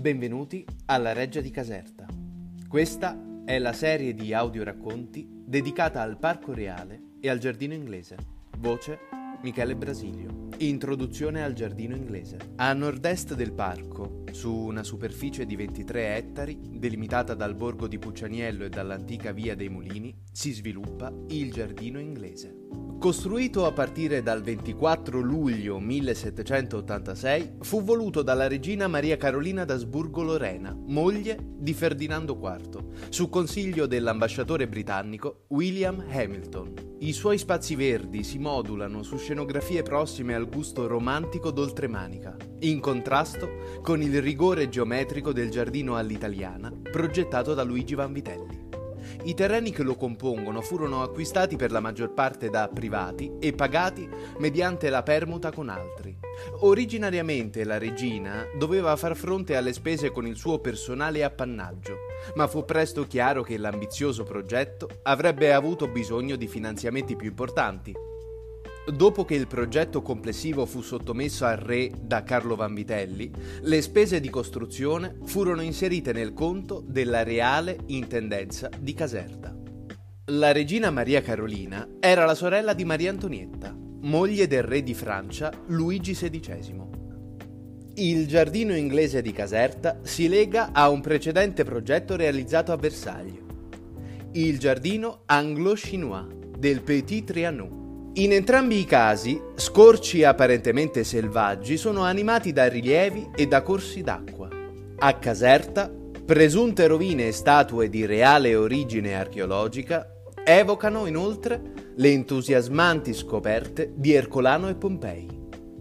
Benvenuti alla Reggia di Caserta. Questa è la serie di audioracconti dedicata al Parco Reale e al Giardino Inglese. Voce Michele Brasilio. Introduzione al Giardino Inglese. A nord-est del parco, su una superficie di 23 ettari, delimitata dal borgo di Puccianiello e dall'antica via dei Mulini, si sviluppa il Giardino Inglese. Costruito a partire dal 24 luglio 1786, fu voluto dalla regina Maria Carolina d'Asburgo-Lorena, moglie di Ferdinando IV, su consiglio dell'ambasciatore britannico William Hamilton. I suoi spazi verdi si modulano su scenografie prossime al gusto romantico d'oltremanica, in contrasto con il rigore geometrico del giardino all'italiana progettato da Luigi Vanvitelli. I terreni che lo compongono furono acquistati per la maggior parte da privati e pagati mediante la permuta con altri. Originariamente la regina doveva far fronte alle spese con il suo personale appannaggio, ma fu presto chiaro che l'ambizioso progetto avrebbe avuto bisogno di finanziamenti più importanti Dopo che il progetto complessivo fu sottomesso al re da Carlo Vanvitelli, le spese di costruzione furono inserite nel conto della Reale Intendenza di Caserta. La regina Maria Carolina era la sorella di Maria Antonietta, moglie del re di Francia Luigi XVI. Il giardino inglese di Caserta si lega a un precedente progetto realizzato a Versailles, il giardino anglo-chinois del Petit Trianon in entrambi i casi, scorci apparentemente selvaggi sono animati da rilievi e da corsi d'acqua. A Caserta, presunte rovine e statue di reale origine archeologica evocano inoltre le entusiasmanti scoperte di Ercolano e Pompei.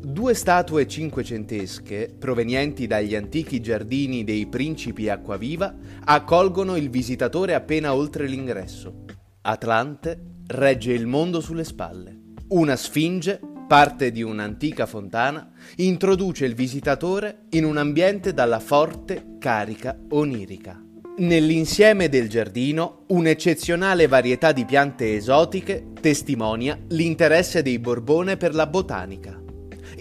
Due statue cinquecentesche, provenienti dagli antichi giardini dei principi Acquaviva, accolgono il visitatore appena oltre l'ingresso. Atlante regge il mondo sulle spalle. Una sfinge, parte di un'antica fontana, introduce il visitatore in un ambiente dalla forte carica onirica. Nell'insieme del giardino, un'eccezionale varietà di piante esotiche testimonia l'interesse dei Borbone per la botanica.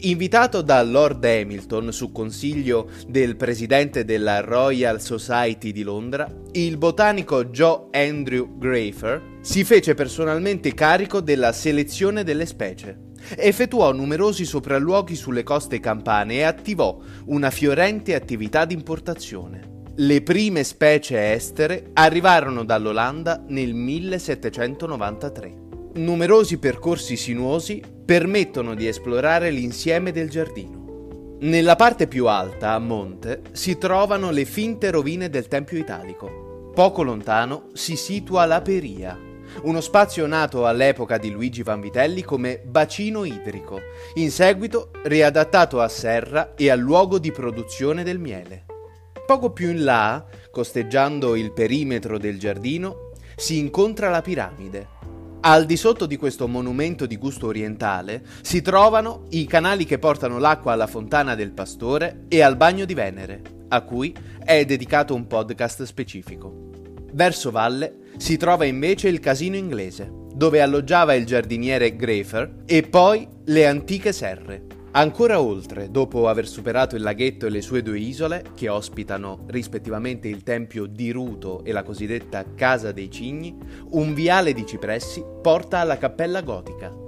Invitato da Lord Hamilton su consiglio del presidente della Royal Society di Londra, il botanico Joe Andrew Grafer si fece personalmente carico della selezione delle specie. Effettuò numerosi sopralluoghi sulle coste campane e attivò una fiorente attività di importazione. Le prime specie estere arrivarono dall'Olanda nel 1793. Numerosi percorsi sinuosi permettono di esplorare l'insieme del giardino. Nella parte più alta, a monte, si trovano le finte rovine del Tempio Italico. Poco lontano si situa la Peria, uno spazio nato all'epoca di Luigi Vanvitelli come bacino idrico, in seguito riadattato a serra e al luogo di produzione del miele. Poco più in là, costeggiando il perimetro del giardino, si incontra la piramide, al di sotto di questo monumento di gusto orientale si trovano i canali che portano l'acqua alla fontana del pastore e al bagno di Venere, a cui è dedicato un podcast specifico. Verso valle si trova invece il casino inglese, dove alloggiava il giardiniere Grafer, e poi le antiche serre, Ancora oltre, dopo aver superato il laghetto e le sue due isole, che ospitano rispettivamente il tempio di Ruto e la cosiddetta Casa dei Cigni, un viale di cipressi porta alla cappella gotica,